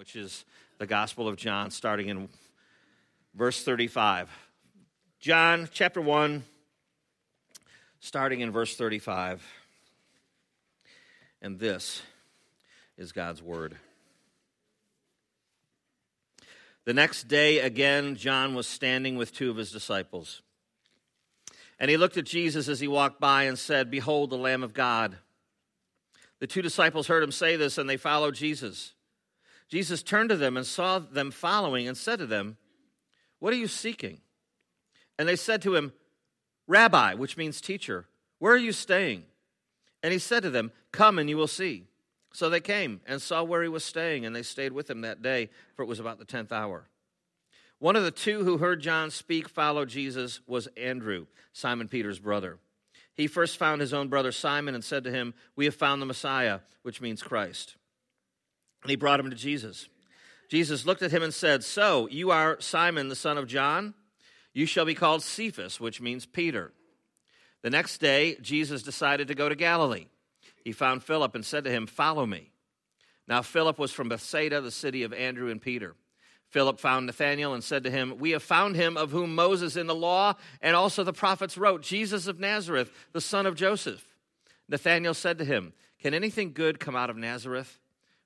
which is the Gospel of John, starting in verse 35. John chapter 1, starting in verse 35. And this is God's Word. The next day, again, John was standing with two of his disciples. And he looked at Jesus as he walked by and said, Behold, the Lamb of God. The two disciples heard him say this, and they followed Jesus. Jesus turned to them and saw them following and said to them, What are you seeking? And they said to him, Rabbi, which means teacher, where are you staying? And he said to them, Come and you will see. So they came and saw where he was staying, and they stayed with him that day, for it was about the tenth hour. One of the two who heard John speak follow Jesus was Andrew, Simon Peter's brother. He first found his own brother Simon and said to him, We have found the Messiah, which means Christ. And he brought him to Jesus. Jesus looked at him and said, So, you are Simon, the son of John? You shall be called Cephas, which means Peter. The next day, Jesus decided to go to Galilee. He found Philip and said to him, Follow me. Now, Philip was from Bethsaida, the city of Andrew and Peter. Philip found Nathanael and said to him, We have found him of whom Moses in the law and also the prophets wrote, Jesus of Nazareth, the son of Joseph. Nathanael said to him, Can anything good come out of Nazareth?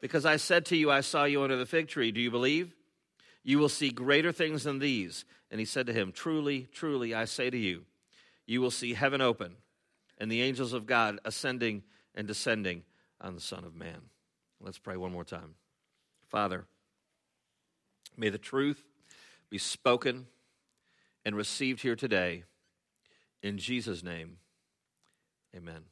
Because I said to you, I saw you under the fig tree. Do you believe? You will see greater things than these. And he said to him, Truly, truly, I say to you, you will see heaven open and the angels of God ascending and descending on the Son of Man. Let's pray one more time. Father, may the truth be spoken and received here today. In Jesus' name, amen.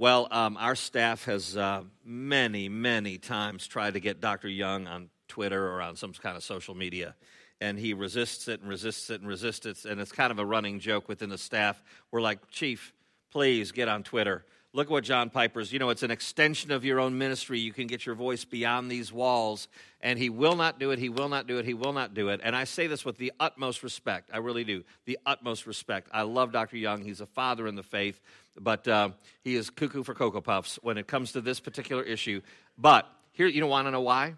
Well, um, our staff has uh, many, many times tried to get Dr. Young on Twitter or on some kind of social media and he resists it and resists it and resists it. And it's kind of a running joke within the staff. We're like, Chief, please get on Twitter. Look at what John Piper's, you know, it's an extension of your own ministry. You can get your voice beyond these walls. And he will not do it. He will not do it. He will not do it. And I say this with the utmost respect. I really do. The utmost respect. I love Dr. Young. He's a father in the faith, but uh, he is cuckoo for Cocoa Puffs when it comes to this particular issue. But here, you don't want to know why?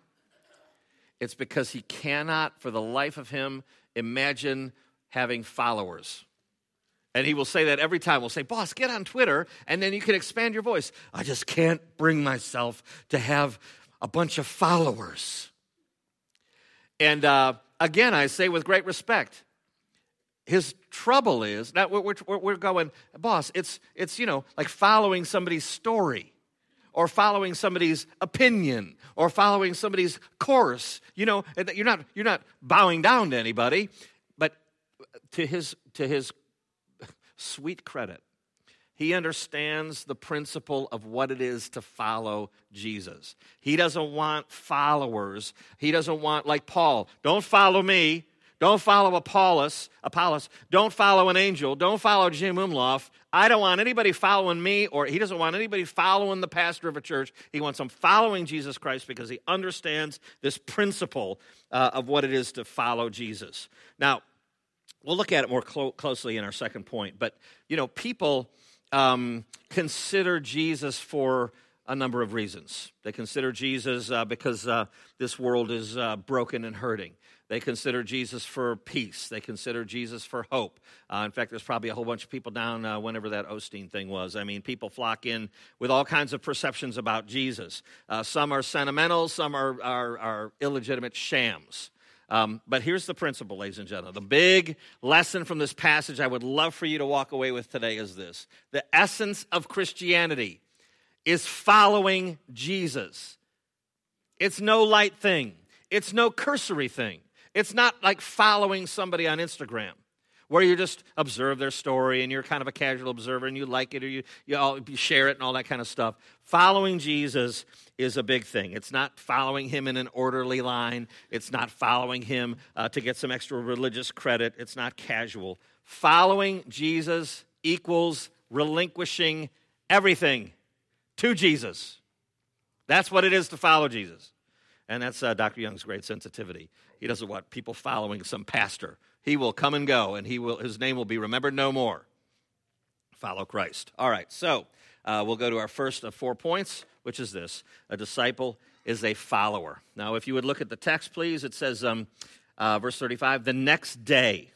It's because he cannot, for the life of him, imagine having followers. And he will say that every time. We'll say, Boss, get on Twitter, and then you can expand your voice. I just can't bring myself to have a bunch of followers. And uh, again, I say with great respect, his trouble is that we're, we're, we're going, Boss, it's, it's, you know, like following somebody's story or following somebody's opinion or following somebody's course. You know, you're not, you're not bowing down to anybody, but to his, to his sweet credit, he understands the principle of what it is to follow Jesus. He doesn't want followers. He doesn't want, like Paul, don't follow me. Don't follow Apollos, Apollos. Don't follow an angel. Don't follow Jim Umlauf. I don't want anybody following me, or he doesn't want anybody following the pastor of a church. He wants them following Jesus Christ because he understands this principle uh, of what it is to follow Jesus. Now, we'll look at it more clo- closely in our second point, but you know, people um, consider Jesus for a number of reasons. They consider Jesus uh, because uh, this world is uh, broken and hurting. They consider Jesus for peace. They consider Jesus for hope. Uh, in fact, there's probably a whole bunch of people down uh, whenever that Osteen thing was. I mean, people flock in with all kinds of perceptions about Jesus. Uh, some are sentimental, some are, are, are illegitimate shams. Um, but here's the principle, ladies and gentlemen. The big lesson from this passage I would love for you to walk away with today is this the essence of Christianity is following Jesus. It's no light thing, it's no cursory thing. It's not like following somebody on Instagram where you just observe their story and you're kind of a casual observer and you like it or you, you, all, you share it and all that kind of stuff. Following Jesus is a big thing. It's not following him in an orderly line, it's not following him uh, to get some extra religious credit, it's not casual. Following Jesus equals relinquishing everything to Jesus. That's what it is to follow Jesus. And that's uh, Dr. Young's great sensitivity. He doesn't want people following some pastor. He will come and go, and he will, his name will be remembered no more. Follow Christ. All right, so uh, we'll go to our first of four points, which is this a disciple is a follower. Now, if you would look at the text, please, it says, um, uh, verse 35, the next day.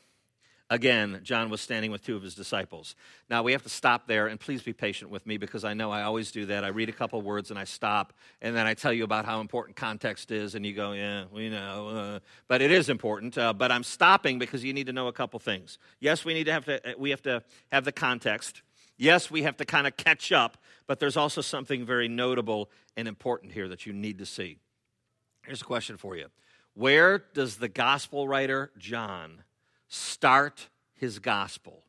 Again, John was standing with two of his disciples. Now, we have to stop there, and please be patient with me because I know I always do that. I read a couple words and I stop, and then I tell you about how important context is, and you go, yeah, we know. Uh, but it is important. Uh, but I'm stopping because you need to know a couple things. Yes, we need to have to, uh, we have to have the context. Yes, we have to kind of catch up, but there's also something very notable and important here that you need to see. Here's a question for you Where does the gospel writer John start his gospel?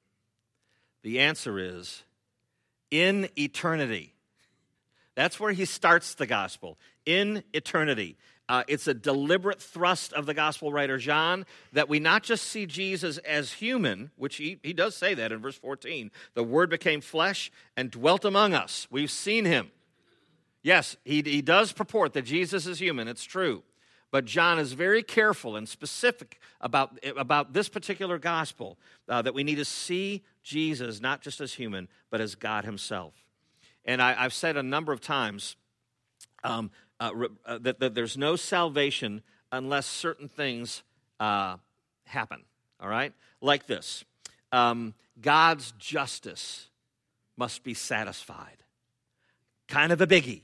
The answer is in eternity. That's where he starts the gospel, in eternity. Uh, it's a deliberate thrust of the gospel writer John that we not just see Jesus as human, which he, he does say that in verse 14. The word became flesh and dwelt among us. We've seen him. Yes, he, he does purport that Jesus is human, it's true. But John is very careful and specific about, about this particular gospel uh, that we need to see Jesus not just as human, but as God Himself. And I, have said a number of times um, uh, uh, that, that, there's no salvation unless certain things uh, happen, all right? Like this um, God's justice must be satisfied. Kind of a biggie.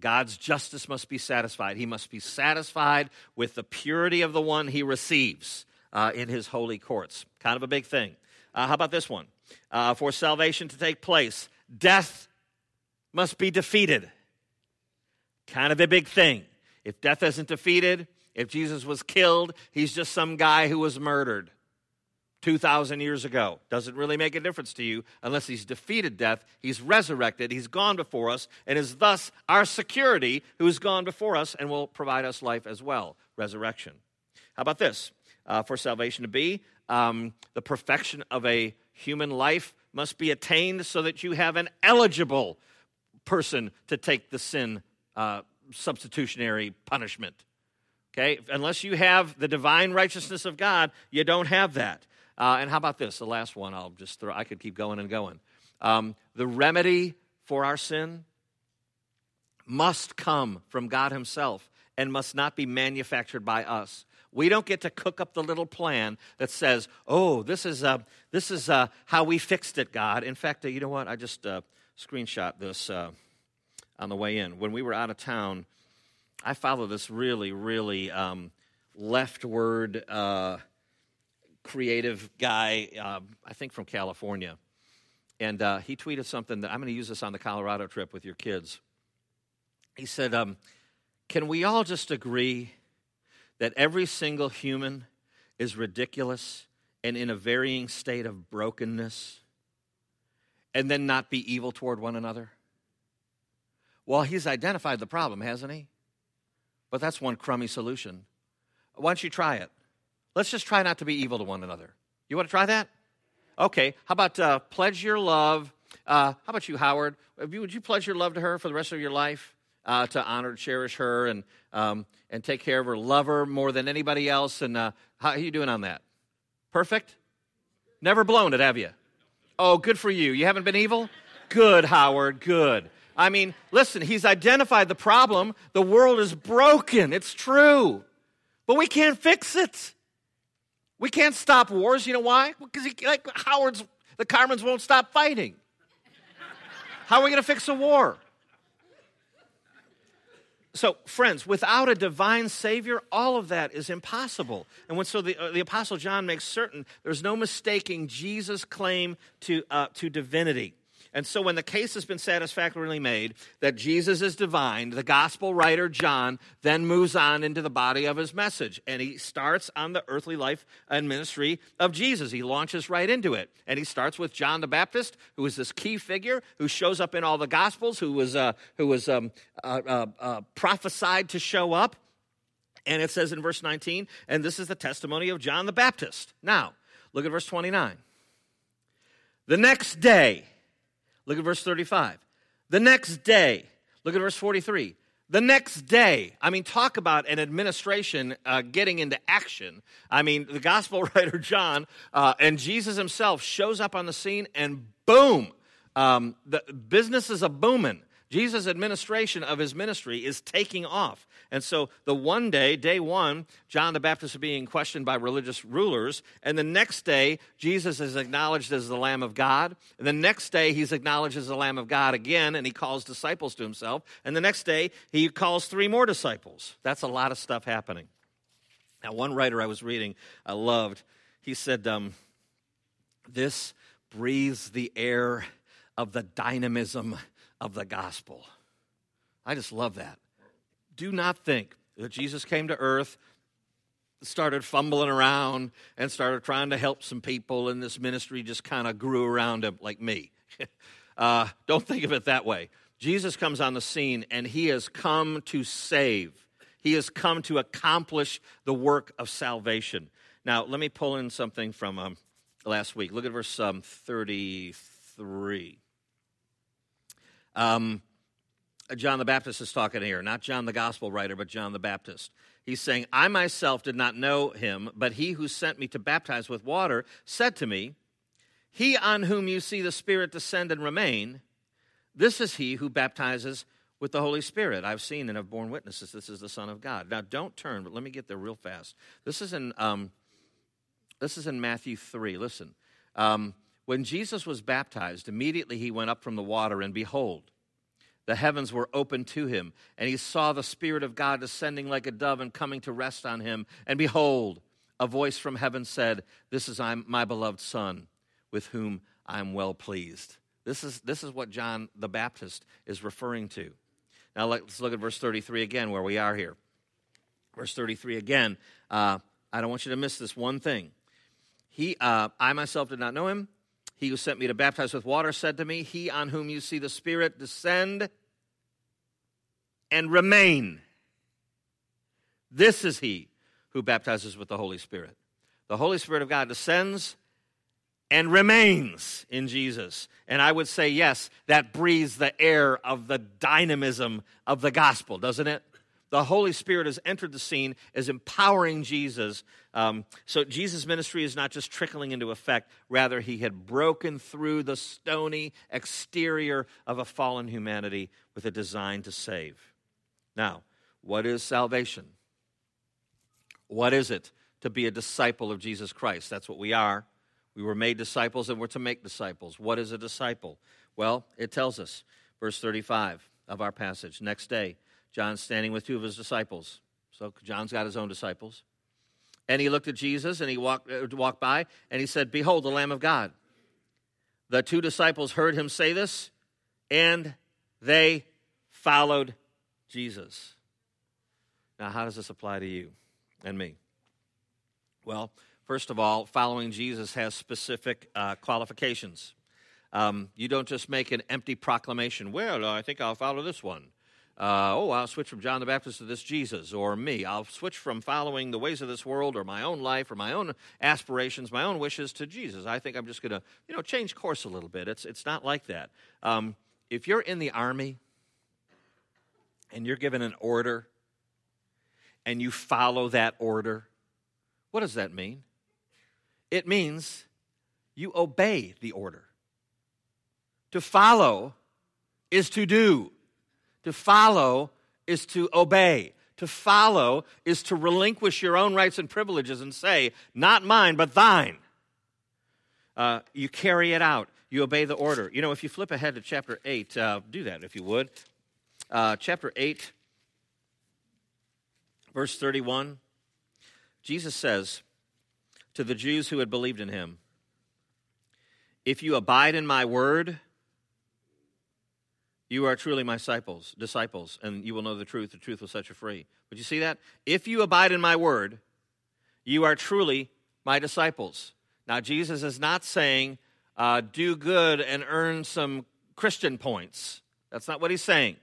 God's justice must be satisfied. He must be satisfied with the purity of the one he receives uh, in his holy courts. Kind of a big thing. Uh, how about this one? Uh, for salvation to take place, death must be defeated. Kind of a big thing. If death isn't defeated, if Jesus was killed, he's just some guy who was murdered. 2,000 years ago. Doesn't really make a difference to you unless he's defeated death, he's resurrected, he's gone before us, and is thus our security who has gone before us and will provide us life as well resurrection. How about this? Uh, for salvation to be, um, the perfection of a human life must be attained so that you have an eligible person to take the sin uh, substitutionary punishment. Okay? Unless you have the divine righteousness of God, you don't have that. Uh, and how about this? The last one, I'll just throw, I could keep going and going. Um, the remedy for our sin must come from God Himself and must not be manufactured by us. We don't get to cook up the little plan that says, "Oh, this is uh, this is uh, how we fixed it, God." In fact, uh, you know what? I just uh, screenshot this uh, on the way in. When we were out of town, I follow this really, really um, leftward uh, creative guy, uh, I think from California. And uh, he tweeted something that I'm going to use this on the Colorado trip with your kids. He said, um, Can we all just agree that every single human is ridiculous and in a varying state of brokenness and then not be evil toward one another? Well, he's identified the problem, hasn't he? But that's one crummy solution. Why don't you try it? Let's just try not to be evil to one another. You want to try that? Okay. How about uh, pledge your love? Uh, how about you, Howard? Would you pledge your love to her for the rest of your life? Uh, to honor, cherish her, and um, and take care of her, love her more than anybody else. And uh, how are you doing on that? Perfect. Never blown it, have you? Oh, good for you. You haven't been evil. Good, Howard. Good. I mean, listen. He's identified the problem. The world is broken. It's true, but we can't fix it. We can't stop wars. You know why? Because like Howard's, the Carmens won't stop fighting. How are we going to fix a war? So, friends, without a divine Savior, all of that is impossible. And when, so the, uh, the Apostle John makes certain there's no mistaking Jesus' claim to, uh, to divinity. And so, when the case has been satisfactorily made that Jesus is divine, the gospel writer John then moves on into the body of his message. And he starts on the earthly life and ministry of Jesus. He launches right into it. And he starts with John the Baptist, who is this key figure who shows up in all the gospels, who was, uh, who was um, uh, uh, uh prophesied to show up. And it says in verse 19, and this is the testimony of John the Baptist. Now, look at verse 29. The next day, Look at verse 35. The next day, look at verse 43. The next day, I mean, talk about an administration uh, getting into action. I mean, the gospel writer John uh, and Jesus himself shows up on the scene, and boom, um, the business is a booming. Jesus' administration of his ministry is taking off. And so the one day, day one, John the Baptist is being questioned by religious rulers. And the next day, Jesus is acknowledged as the Lamb of God. And the next day, he's acknowledged as the Lamb of God again, and he calls disciples to himself. And the next day, he calls three more disciples. That's a lot of stuff happening. Now, one writer I was reading, I loved, he said, um, This breathes the air of the dynamism of the gospel. I just love that. Do not think that Jesus came to earth, started fumbling around, and started trying to help some people, and this ministry just kind of grew around him like me. uh, don't think of it that way. Jesus comes on the scene, and he has come to save. He has come to accomplish the work of salvation. Now, let me pull in something from um, last week. Look at verse um, 33. Um, John the Baptist is talking here, not John the gospel writer, but John the Baptist. He's saying, I myself did not know him, but he who sent me to baptize with water said to me, He on whom you see the Spirit descend and remain, this is he who baptizes with the Holy Spirit. I've seen and have borne witnesses. This is the Son of God. Now, don't turn, but let me get there real fast. This is in, um, this is in Matthew 3. Listen. Um, when Jesus was baptized, immediately he went up from the water, and behold, the heavens were opened to him, and he saw the Spirit of God descending like a dove and coming to rest on him. And behold, a voice from heaven said, This is my beloved Son, with whom I am well pleased. This is, this is what John the Baptist is referring to. Now let's look at verse 33 again, where we are here. Verse 33 again. Uh, I don't want you to miss this one thing. He, uh, I myself did not know him, he who sent me to baptize with water said to me, He on whom you see the Spirit descend and remain. This is he who baptizes with the Holy Spirit. The Holy Spirit of God descends and remains in Jesus. And I would say, yes, that breathes the air of the dynamism of the gospel, doesn't it? The Holy Spirit has entered the scene, is empowering Jesus. Um, so Jesus' ministry is not just trickling into effect, rather, he had broken through the stony exterior of a fallen humanity with a design to save. Now, what is salvation? What is it to be a disciple of Jesus Christ? That's what we are. We were made disciples and we're to make disciples. What is a disciple? Well, it tells us, verse 35 of our passage. Next day, John's standing with two of his disciples. So John's got his own disciples. And he looked at Jesus and he walked, uh, walked by and he said, Behold, the Lamb of God. The two disciples heard him say this and they followed Jesus. Now, how does this apply to you and me? Well, first of all, following Jesus has specific uh, qualifications. Um, you don't just make an empty proclamation, well, I think I'll follow this one. Uh, oh, I'll switch from John the Baptist to this Jesus, or me. I'll switch from following the ways of this world or my own life or my own aspirations, my own wishes to Jesus. I think I'm just going to, you know, change course a little bit. It's, it's not like that. Um, if you're in the army and you're given an order and you follow that order, what does that mean? It means you obey the order. To follow is to do. To follow is to obey. To follow is to relinquish your own rights and privileges and say, Not mine, but thine. Uh, you carry it out. You obey the order. You know, if you flip ahead to chapter 8, uh, do that if you would. Uh, chapter 8, verse 31, Jesus says to the Jews who had believed in him, If you abide in my word, you are truly my disciples, disciples, and you will know the truth. The truth will set you free. But you see that? If you abide in my word, you are truly my disciples. Now, Jesus is not saying, uh, do good and earn some Christian points. That's not what he's saying.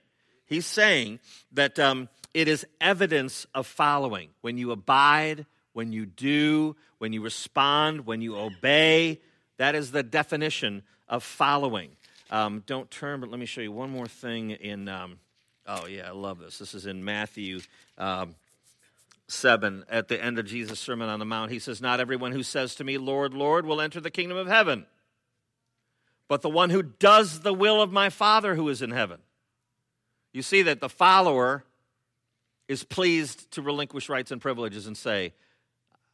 He's saying that um, it is evidence of following. When you abide, when you do, when you respond, when you obey, that is the definition of following. Um, don't turn, but let me show you one more thing in. Um, oh, yeah, I love this. This is in Matthew um, 7 at the end of Jesus' Sermon on the Mount. He says, Not everyone who says to me, Lord, Lord, will enter the kingdom of heaven, but the one who does the will of my Father who is in heaven. You see that the follower is pleased to relinquish rights and privileges and say,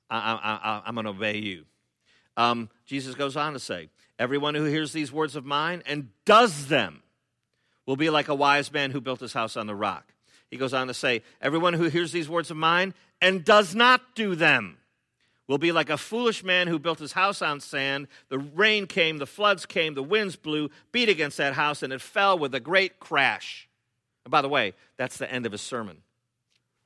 I, am going to obey you. Um, Jesus goes on to say, Everyone who hears these words of mine and does them will be like a wise man who built his house on the rock. He goes on to say, Everyone who hears these words of mine and does not do them will be like a foolish man who built his house on sand. The rain came, the floods came, the winds blew, beat against that house, and it fell with a great crash. And by the way, that's the end of his sermon.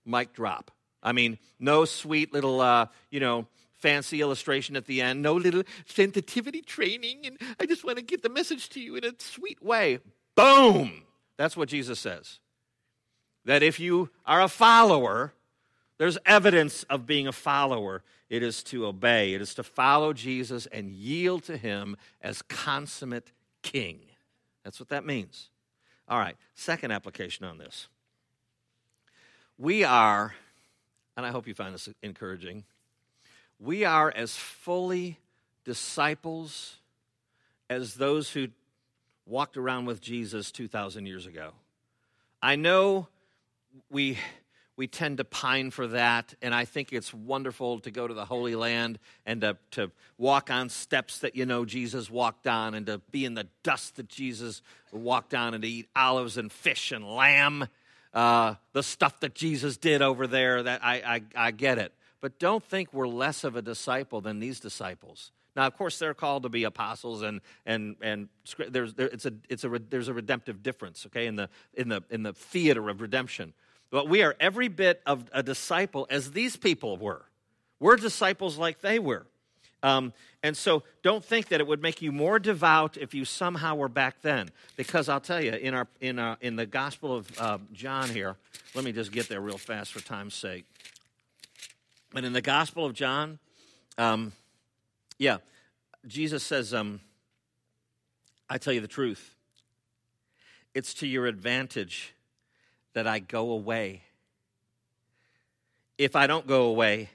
Mic drop. I mean, no sweet little, uh, you know, fancy illustration at the end, no little sensitivity training, and I just want to get the message to you in a sweet way. Boom! That's what Jesus says. That if you are a follower, there's evidence of being a follower. It is to obey, it is to follow Jesus and yield to him as consummate king. That's what that means. All right, second application on this. We are, and I hope you find this encouraging we are as fully disciples as those who walked around with Jesus 2,000 years ago. I know we, we tend to pine for that, and I think it's wonderful to go to the Holy Land and to, to walk on steps that you know Jesus walked on, and to be in the dust that Jesus walked on, and to eat olives and fish and lamb. Uh, the stuff that Jesus did over there, that I, I, I get it but don't think we're less of a disciple than these disciples. Now, of course, they're called to be apostles, and and and there's there, it's a it's a there's a redemptive difference, okay, in the in the in the theater of redemption. But we are every bit of a disciple as these people were. We're disciples like they were. Um, and so don't think that it would make you more devout if you somehow were back then. Because I'll tell you, in, our, in, our, in the Gospel of uh, John here, let me just get there real fast for time's sake. But in the Gospel of John, um, yeah, Jesus says, um, I tell you the truth. It's to your advantage that I go away. If I don't go away,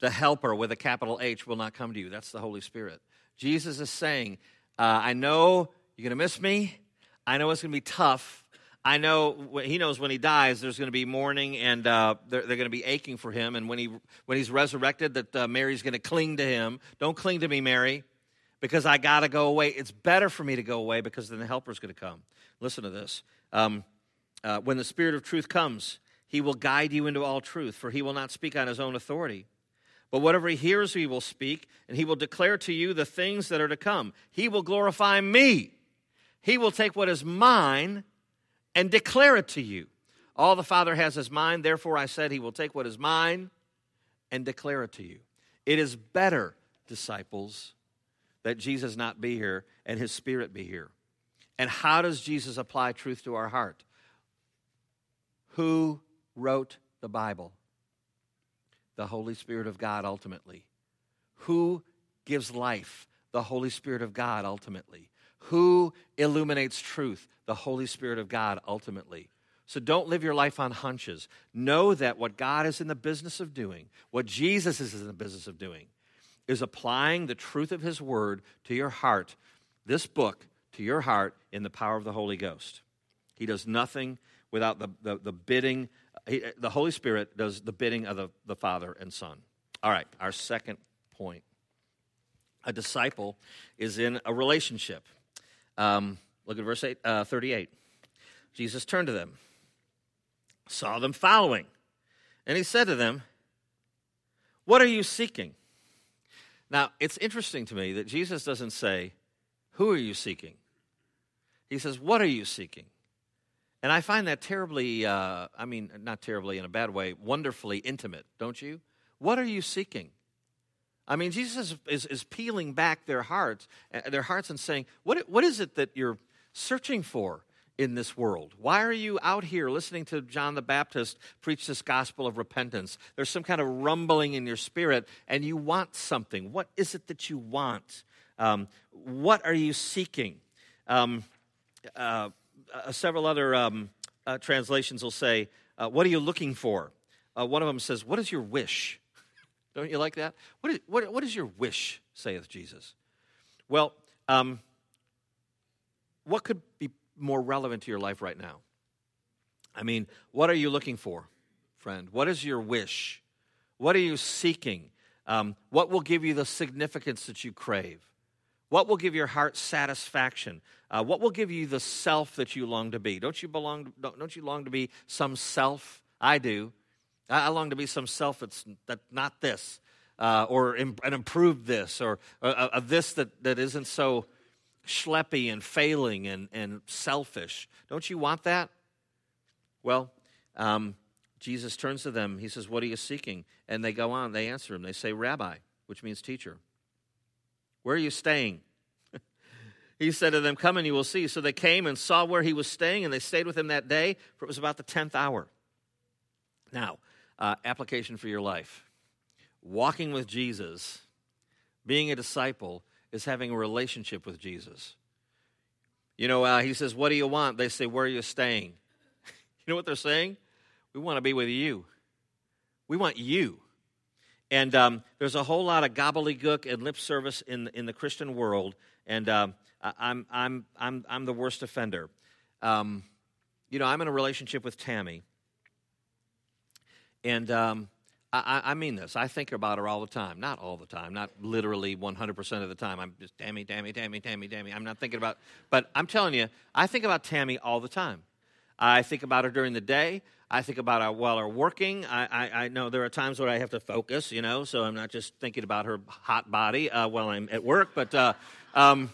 the helper with a capital H will not come to you. That's the Holy Spirit. Jesus is saying, uh, I know you're going to miss me. I know it's going to be tough. I know he knows when he dies, there's going to be mourning and uh, they're, they're, going to be aching for him. And when, he, when he's resurrected, that uh, Mary's going to cling to him. Don't cling to me, Mary, because I got to go away. It's better for me to go away because then the helper's going to come. Listen to this. Um, uh, when the Spirit of truth comes, he will guide you into all truth, for he will not speak on his own authority. But whatever he hears, he will speak, and he will declare to you the things that are to come. He will glorify me. He will take what is mine and declare it to you. All the Father has is mine, therefore I said he will take what is mine and declare it to you. It is better, disciples, that Jesus not be here and his Spirit be here. And how does Jesus apply truth to our heart? Who wrote the Bible? The Holy Spirit of God ultimately. Who gives life? The Holy Spirit of God ultimately. Who illuminates truth? The Holy Spirit of God ultimately. So don't live your life on hunches. Know that what God is in the business of doing, what Jesus is in the business of doing, is applying the truth of His Word to your heart, this book to your heart in the power of the Holy Ghost. He does nothing without the, the, the bidding. He, the Holy Spirit does the bidding of the, the Father and Son. All right, our second point. A disciple is in a relationship. Um, look at verse eight, uh, 38. Jesus turned to them, saw them following, and he said to them, What are you seeking? Now, it's interesting to me that Jesus doesn't say, Who are you seeking? He says, What are you seeking? And I find that terribly, uh, I mean, not terribly in a bad way, wonderfully intimate, don't you? What are you seeking? I mean, Jesus is, is, is peeling back their hearts, uh, their hearts and saying, what, what is it that you're searching for in this world? Why are you out here listening to John the Baptist preach this gospel of repentance? There's some kind of rumbling in your spirit, and you want something. What is it that you want? Um, what are you seeking? Um, uh, uh, several other um, uh, translations will say, uh, What are you looking for? Uh, one of them says, What is your wish? Don't you like that? What is, what, what is your wish, saith Jesus? Well, um, what could be more relevant to your life right now? I mean, what are you looking for, friend? What is your wish? What are you seeking? Um, what will give you the significance that you crave? What will give your heart satisfaction? Uh, what will give you the self that you long to be? Don't you belong? Don't, don't you long to be some self? I do. I long to be some self that's that not this, uh, or an improved this, or a, a, this that, that isn't so schleppy and failing and, and selfish. Don't you want that? Well, um, Jesus turns to them. He says, What are you seeking? And they go on. They answer him. They say, Rabbi, which means teacher. Where are you staying? he said to them, Come and you will see. So they came and saw where he was staying, and they stayed with him that day, for it was about the 10th hour. Now, uh, application for your life. Walking with Jesus, being a disciple, is having a relationship with Jesus. You know, uh, he says, What do you want? They say, Where are you staying? you know what they're saying? We want to be with you. We want you. And um, there's a whole lot of gobbledygook and lip service in, in the Christian world, and um, I'm, I'm, I'm, I'm the worst offender. Um, you know, I'm in a relationship with Tammy, and um, I, I, mean this. I think about her all the time. Not all the time, not literally 100% of the time. I'm just, Tammy, Tammy, Tammy, Tammy, Tammy. I'm not thinking about, but I'm telling you, I think about Tammy all the time. I think about her during the day. I think about her while her working. I, I, I, know there are times where I have to focus, you know, so I'm not just thinking about her hot body uh, while I'm at work, but, uh, um,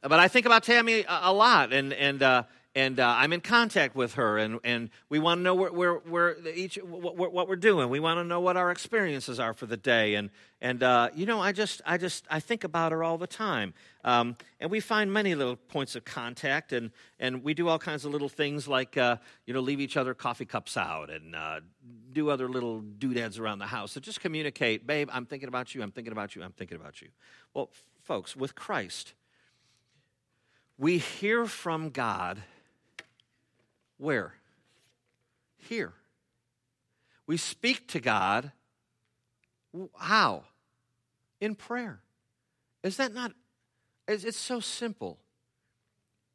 but I think about Tammy a, a lot. And, and, uh, and uh, I'm in contact with her, and, and we want to know where, where, where each what, what, we're doing. We want to know what our experiences are for the day, and and uh, you know, I just I just I think about her all the time, um, and we find many little points of contact, and and we do all kinds of little things like uh, you know leave each other coffee cups out, and uh, do other little doodads around the house. So just communicate, babe. I'm thinking about you. I'm thinking about you. I'm thinking about you. Well, folks, with Christ, we hear from God where? Here. We speak to God. How? In prayer. Is that not? It's so simple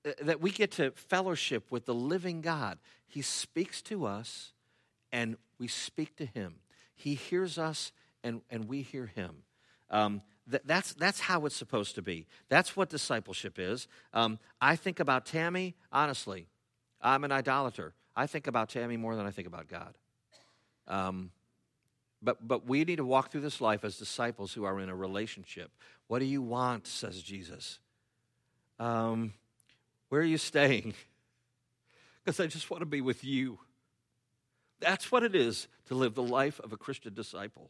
uh, that we get to fellowship with the living God. He speaks to us and we speak to him. He hears us and, and we hear him. Um, that's, that's how it's supposed to be. That's what discipleship is. Um, I think about Tammy, honestly, I'm an idolater. I think about Tammy more than I think about God. Um, but, but we need to walk through this life as disciples who are in a relationship. What do you want, says Jesus? Um, where are you staying? Because I just want to be with you. That's what it is to live the life of a Christian disciple.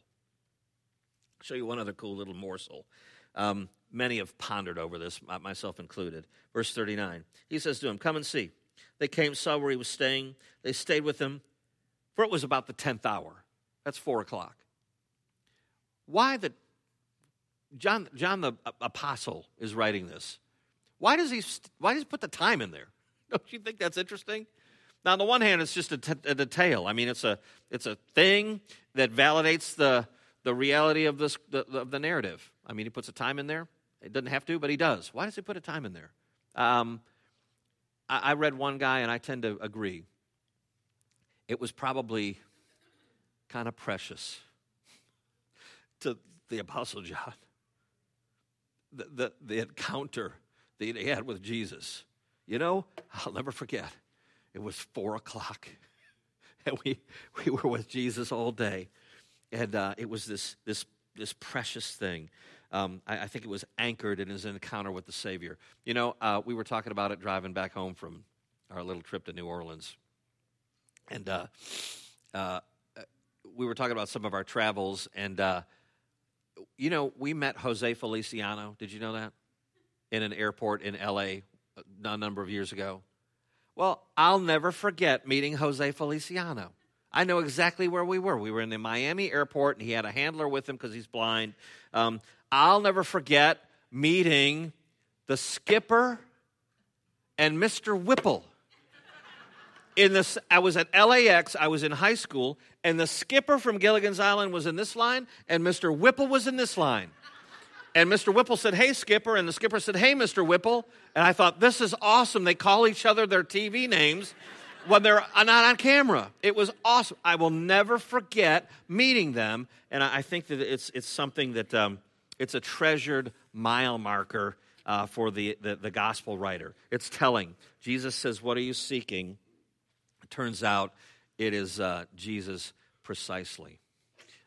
I'll show you one other cool little morsel. Um, many have pondered over this, myself included. Verse 39. He says to him, Come and see. They came, saw where he was staying. They stayed with him, for it was about the 10th hour. That's 4 o'clock. Why the John, John the apostle is writing this. Why does he why does he put the time in there? Don't you think that's interesting? Now, on the one hand, it's just a, t- a detail. I mean, it's a it's a thing that validates the the reality of this the, of the narrative. I mean, he puts a time in there. It doesn't have to, but he does. Why does he put a time in there? Um, I, I read one guy, and I tend to agree. It was probably kind of precious to the Apostle John. The, the, the encounter that he had with Jesus. You know, I'll never forget. It was four o'clock, and we, we were with Jesus all day. And uh, it was this, this, this precious thing um, I, I, think it was anchored in his encounter with the Savior. You know, uh, we were talking about it driving back home from our little trip to New Orleans. And uh, uh, we were talking about some of our travels, and uh, you know, we met Jose Feliciano. Did you know that? In an airport in LA a number of years ago. Well, I'll never forget meeting Jose Feliciano. I know exactly where we were. We were in the Miami airport, and he had a handler with him because he's blind. Um, I'll never forget meeting the skipper and Mr. Whipple. In this, I was at LAX, I was in high school, and the skipper from Gilligan's Island was in this line, and Mr. Whipple was in this line. And Mr. Whipple said, Hey, Skipper. And the skipper said, Hey, Mr. Whipple. And I thought, This is awesome. They call each other their TV names when they're not on camera. It was awesome. I will never forget meeting them. And I think that it's, it's something that um, it's a treasured mile marker uh, for the, the, the gospel writer. It's telling. Jesus says, What are you seeking? It turns out it is uh, Jesus precisely.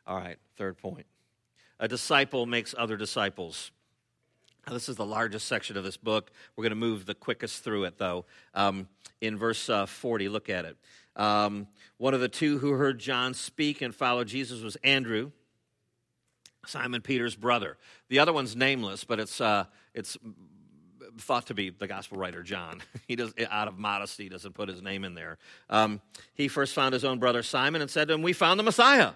All right, third point. A disciple makes other disciples. This is the largest section of this book. We're going to move the quickest through it, though. Um, in verse uh, 40, look at it. Um, one of the two who heard John speak and followed Jesus was Andrew, Simon Peter's brother. The other one's nameless, but it's, uh, it's thought to be the gospel writer John. He does, out of modesty, doesn't put his name in there. Um, he first found his own brother Simon and said to him, "We found the Messiah."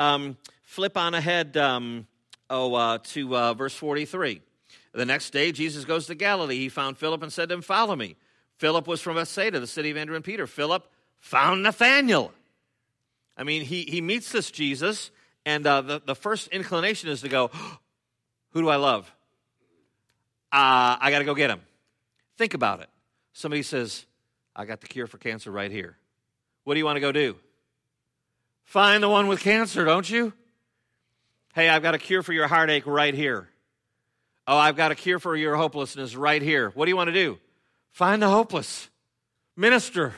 Um, flip on ahead, um, oh, uh, to uh, verse forty-three. The next day, Jesus goes to Galilee. He found Philip and said to him, "Follow me." Philip was from Bethsaida, the city of Andrew and Peter. Philip found Nathanael. I mean, he, he meets this Jesus, and uh, the, the first inclination is to go, Who do I love? uh, I got to go get him. Think about it. Somebody says, I got the cure for cancer right here. What do you want to go do? Find the one with cancer, don't you? Hey, I've got a cure for your heartache right here. Oh, I've got a cure for your hopelessness right here. What do you want to do? Find the hopeless. Minister.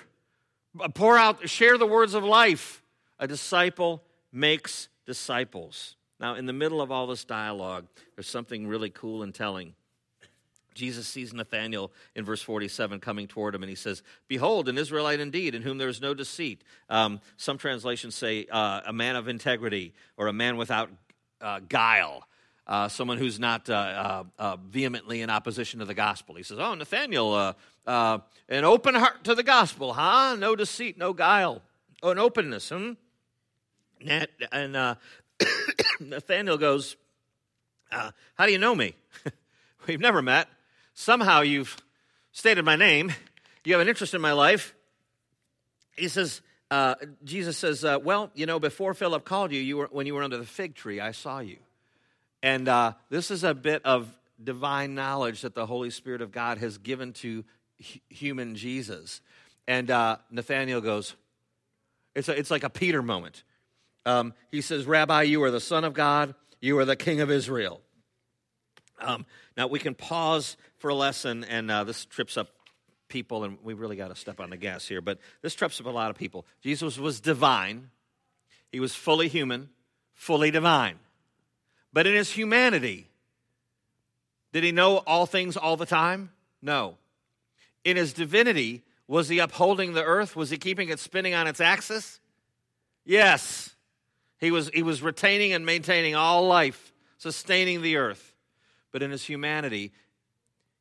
Pour out, share the words of life. A disciple makes disciples. Now, in the middle of all this dialogue, there's something really cool and telling. Jesus sees Nathanael in verse 47 coming toward him, and he says, Behold, an Israelite indeed, in whom there is no deceit. Um, some translations say uh, a man of integrity or a man without uh, guile. Uh, someone who's not uh, uh, uh, vehemently in opposition to the gospel. He says, Oh, Nathaniel, an open heart to the gospel, huh? No deceit, no guile. Oh, an openness, hmm? And Nathaniel goes, How do you know me? We've never met. Somehow you've stated my name. You have an interest in my life. He says, uh, Jesus says, uh, Well, you know, before Philip called you, you were, when you were under the fig tree, I saw you. And uh, this is a bit of divine knowledge that the Holy Spirit of God has given to h- human Jesus. And uh, Nathaniel goes, it's, a, it's like a Peter moment. Um, he says, Rabbi, you are the Son of God, you are the King of Israel. Um, now, we can pause for a lesson, and uh, this trips up people, and we really got to step on the gas here, but this trips up a lot of people. Jesus was divine, he was fully human, fully divine. But in his humanity, did he know all things all the time? No. In his divinity, was he upholding the earth? Was he keeping it spinning on its axis? Yes. He was, he was retaining and maintaining all life, sustaining the earth but in his humanity,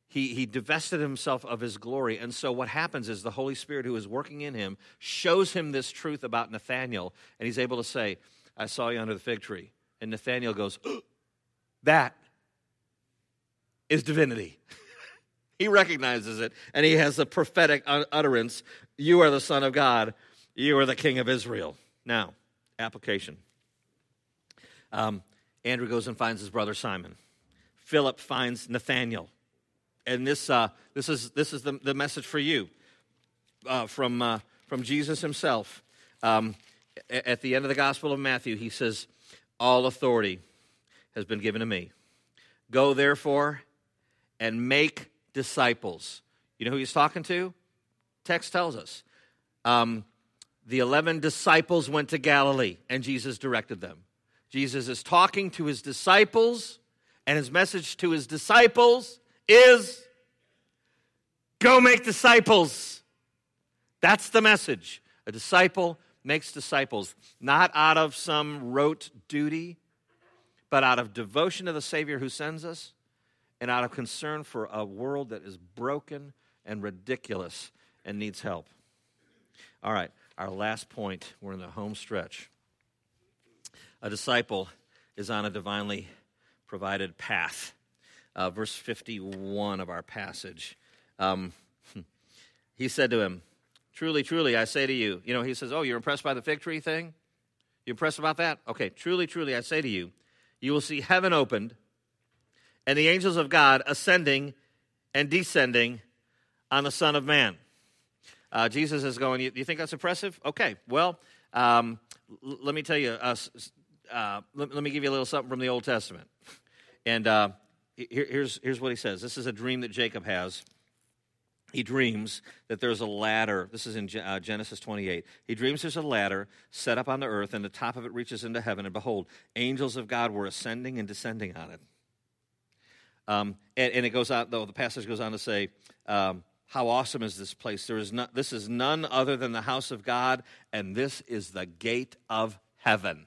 he, he divested himself of his glory. And so what happens is the Holy Spirit who is working in him shows him this truth about Nathaniel, and he's able to say, I saw you under the fig tree. And Nathaniel goes, That is divinity. he recognizes it, and he has the prophetic utterance You are the Son of God, you are the King of Israel. Now, application. Um, Andrew goes and finds his brother Simon. Philip finds Nathanael. And this, uh, this is, this is the, the message for you uh, from, uh, from Jesus himself. Um, at the end of the Gospel of Matthew, he says, All authority has been given to me. Go therefore and make disciples. You know who he's talking to? Text tells us. Um, the 11 disciples went to Galilee and Jesus directed them. Jesus is talking to his disciples and his message to his disciples is go make disciples. That's the message. A disciple makes disciples, not out of some rote duty, but out of devotion to the Savior who sends us and out of concern for a world that is broken and ridiculous and needs help. All right, our last point. We're in the home stretch. A disciple is on a divinely provided path. Uh, verse 51 of our passage. Um, he said to him, Truly, truly, I say to you, you know, he says, Oh, you're impressed by the fig tree thing? You impressed about that? Okay, truly, truly, I say to you, you will see heaven opened and the angels of God ascending and descending on the Son of Man. Uh, Jesus is going, you, you, think that's impressive? Okay, well, um, l- let me tell you, uh, uh, let, let, me give you a little something from the Old Testament. And uh, here, here's, here's what he says this is a dream that Jacob has. He dreams that there's a ladder. This is in uh, Genesis 28. He dreams there's a ladder set up on the earth, and the top of it reaches into heaven. And behold, angels of God were ascending and descending on it. Um, and, and, it goes on, though, the passage goes on to say, um, How awesome is this place? There is not, this is none other than the house of God, and this is the gate of heaven.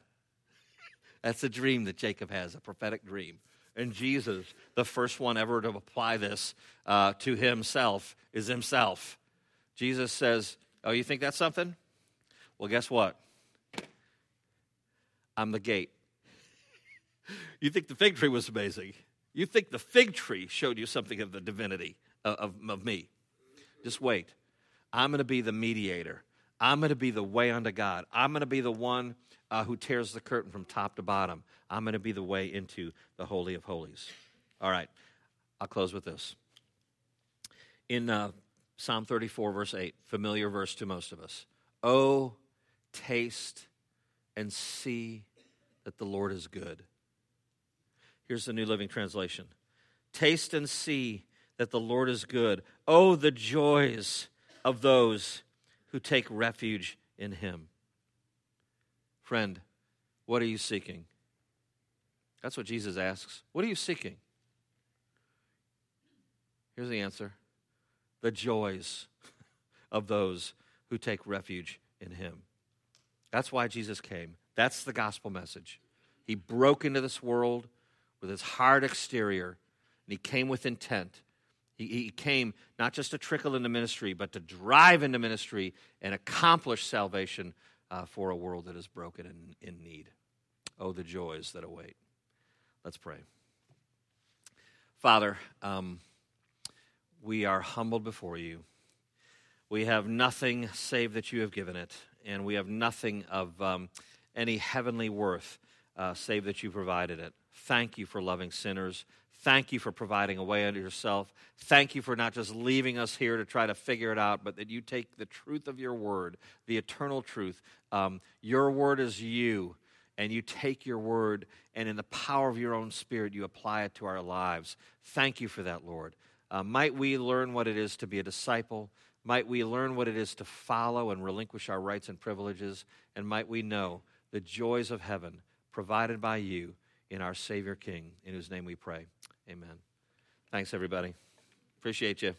That's a dream that Jacob has, a prophetic dream. And Jesus, the first one ever to apply this uh, to himself, is himself. Jesus says, Oh, you think that's something? Well, guess what? I'm the gate. you think the fig tree was amazing? You think the fig tree showed you something of the divinity of, of, of me. Just wait. I'm going to be the mediator. I'm going to be the way unto God. I'm going to be the one uh, who tears the curtain from top to bottom. I'm going to be the way into the Holy of Holies. All right, I'll close with this. In uh, Psalm 34, verse 8, familiar verse to most of us Oh, taste and see that the Lord is good. Here's the New Living Translation Taste and see that the Lord is good. Oh, the joys of those who take refuge in him. Friend, what are you seeking? That's what Jesus asks. What are you seeking? Here's the answer the joys of those who take refuge in him. That's why Jesus came. That's the gospel message. He broke into this world with his hard exterior, and he came with intent. He, he came not just to trickle into ministry, but to drive into ministry and accomplish salvation uh, for a world that is broken and in need. Oh, the joys that await. Let's pray. Father, um, we are humbled before you. We have nothing save that you have given it, and we have nothing of um, any heavenly worth uh, save that you provided it. Thank you for loving sinners. Thank you for providing a way unto yourself. Thank you for not just leaving us here to try to figure it out, but that you take the truth of your word, the eternal truth. Um, your word is you, and you take your word, and in the power of your own spirit, you apply it to our lives. Thank you for that, Lord. Uh, might we learn what it is to be a disciple. Might we learn what it is to follow and relinquish our rights and privileges. And might we know the joys of heaven provided by you in our Savior King, in whose name we pray. Amen. Thanks, everybody. Appreciate you.